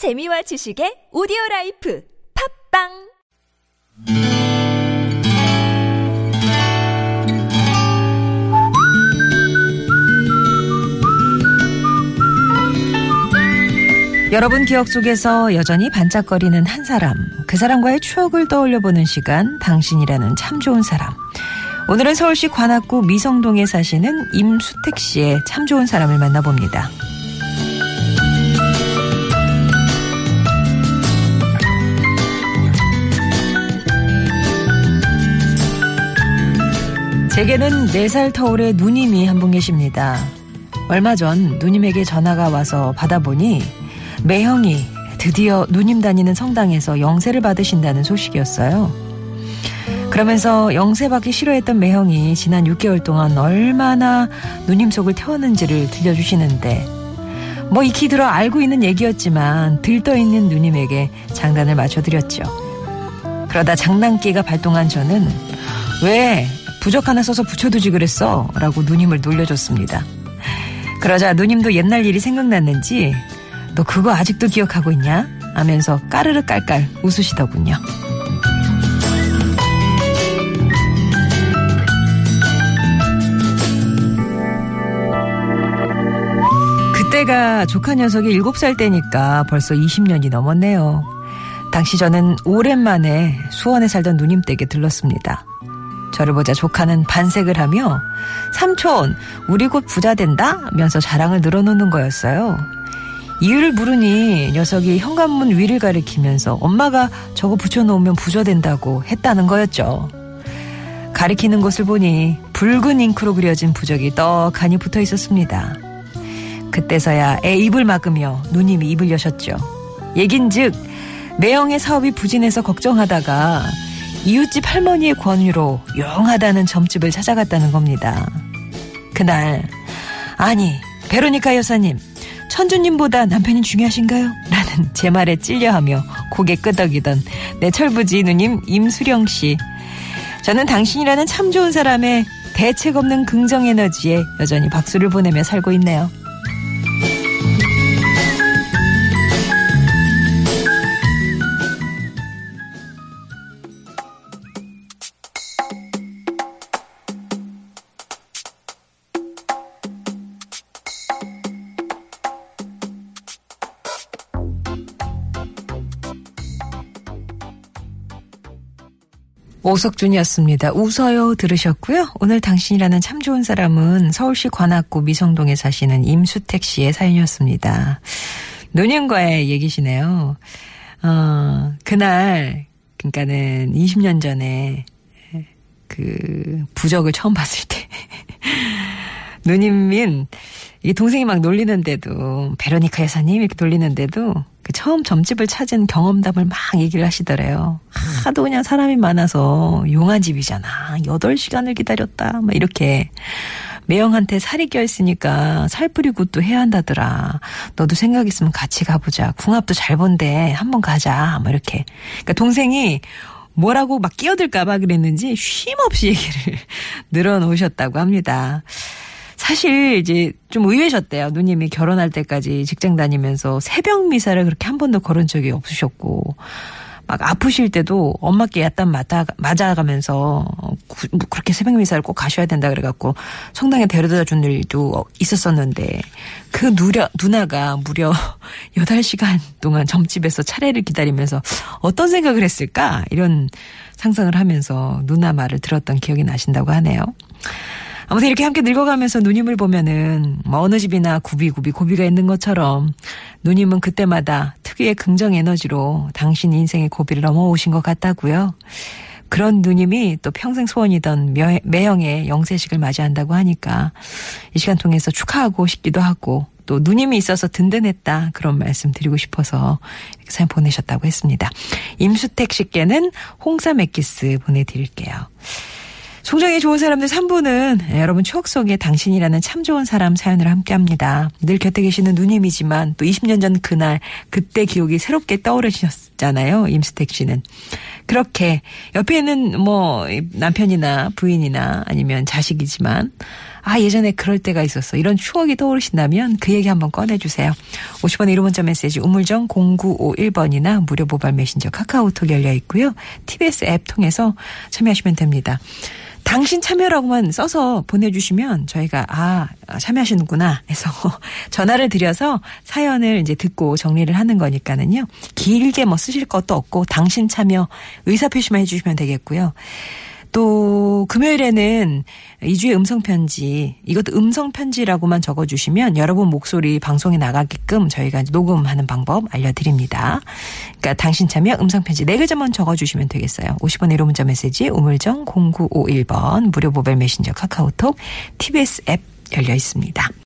재미와 지식의 오디오 life 팟빵 여러분 기억 속에서 여전히 반짝거리는 한 사람, 그 사람과의 추억을 떠올려보는 시간, 당신이라는 참 좋은 사람. 오늘은 서울시 관악구 미성동에 사시는 임수택 씨의 참 좋은 사람을 만나봅니다. 제게는 4살 터울의 누님이 한 분 계십니다. 얼마 전 누님에게 전화가 와서 받아보니 매형이 드디어 누님 다니는 성당에서 영세를 받으신다는 소식이었어요. 그러면서 영세 받기 싫어했던 매형이 지난 6개월 동안 얼마나 누님 속을 태웠는지를 들려주시는데 뭐 익히 들어 알고 있는 얘기였지만 들떠 있는 누님에게 장단을 맞춰드렸죠. 그러다 장난기가 발동한 저는 왜 부적 하나 써서 붙여두지 그랬어? 라고 누님을 놀려줬습니다. 그러자 누님도 옛날 일이 생각났는지 너 그거 아직도 기억하고 있냐? 하면서 까르르 깔깔 웃으시더군요. 그때가 조카 녀석이 7살 때니까 벌써 20년이 넘었네요. 당시 저는 오랜만에 수원에 살던 누님 댁에 들렀습니다. 저를 보자 조카는 반색을 하며 삼촌 우리 곧 부자 된다? 면서 자랑을 늘어놓는 거였어요. 이유를 물으니 녀석이 현관문 위를 가리키면서 엄마가 저거 붙여놓으면 부자 된다고 했다는 거였죠. 가리키는 곳을 보니 붉은 잉크로 그려진 부적이 떡하니 붙어 있었습니다. 그때서야 애 입을 막으며 누님이 입을 여셨죠. 얘긴즉 매형의 사업이 부진해서 걱정하다가 이웃집 할머니의 권유로 용하다는 점집을 찾아갔다는 겁니다. 그날 아니 베로니카 여사님 천주님보다 남편이 중요하신가요? 라는 제 말에 찔려하며 고개 끄덕이던 내 철부지 누님 임수령 씨. 저는 당신이라는 참 좋은 사람의 대책 없는 긍정 에너지에 여전히 박수를 보내며 살고 있네요. 오석준이었습니다. 웃어요 들으셨고요. 오늘 당신이라는 참 좋은 사람은 서울시 관악구 미성동에 사시는 임수택 씨의 사연이었습니다. 노년과의 얘기시네요. 어, 그날 그러니까는 20년 전에 그 부적을 처음 봤을 때 누님인 이 동생이 막 놀리는데도 베로니카 여사님 이렇게 놀리는데도 그 처음 점집을 찾은 경험담을 막 얘기를 하시더래요. 하도 그냥 사람이 많아서 용한 집이잖아. 8시간을 기다렸다. 막 이렇게 매형한테 살이 껴있으니까 살 뿌리고 또 해야 한다더라. 너도 생각 있으면 같이 가보자. 궁합도 잘 본데 한번 가자. 뭐 이렇게. 그러니까 동생이 뭐라고 막 끼어들까봐 그랬는지 쉼 없이 얘기를 늘어놓으셨다고 합니다. 사실 이제 좀 의외셨대요. 누님이 결혼할 때까지 직장 다니면서 새벽 미사를 그렇게 한 번도 걸은 적이 없으셨고 막 아프실 때도 엄마께 약간 맞아, 맞아가면서 뭐 그렇게 새벽 미사를 꼭 가셔야 된다 그래갖고 성당에 데려다 준 일도 있었었는데 그 누려, 누나가 무려 8시간 동안 점집에서 차례를 기다리면서 어떤 생각을 했을까? 이런 상상을 하면서 누나 말을 들었던 기억이 나신다고 하네요. 아무튼 이렇게 함께 늙어가면서 누님을 보면은 뭐 어느 집이나 구비구비 고비가 있는 것처럼 누님은 그때마다 특유의 긍정 에너지로 당신 인생의 고비를 넘어오신 것 같다고요. 그런 누님이 또 평생 소원이던 매형의 영세식을 맞이한다고 하니까 이 시간 통해서 축하하고 싶기도 하고 또 누님이 있어서 든든했다 그런 말씀 드리고 싶어서 이렇게 사연 보내셨다고 했습니다. 임수택 씨께는 홍삼 액기스 보내드릴게요. 송정이 좋은 사람들 3부는 여러분 추억 속에 당신이라는 참 좋은 사람 사연을 함께 합니다. 늘 곁에 계시는 누님이지만 또 20년 전 그날 그때 기억이 새롭게 떠오르셨잖아요. 임수택 씨는. 그렇게 옆에 있는 뭐 남편이나 부인이나 아니면 자식이지만 아, 예전에 그럴 때가 있었어. 이런 추억이 떠오르신다면 그 얘기 한번 꺼내주세요. 50번 1호 문자 메시지 우물정 0951번이나 무료 모바일 메신저 카카오톡 열려 있고요. TBS 앱 통해서 참여하시면 됩니다. 당신 참여라고만 써서 보내주시면 저희가 아 참여하시는구나 해서 전화를 드려서 사연을 이제 듣고 정리를 하는 거니까는요 길게 뭐 쓰실 것도 없고 당신 참여 의사표시만 해주시면 되겠고요. 또 금요일에는 2주의 음성편지 이것도 음성편지라고만 적어주시면 여러분 목소리 방송에 나가게끔 저희가 녹음하는 방법 알려드립니다. 그러니까 당신 참여 음성편지 네 글자만 적어주시면 되겠어요. 50원의 1호 문자 메시지 우물정 0951번 무료 모바일 메신저 카카오톡 TBS 앱 열려 있습니다.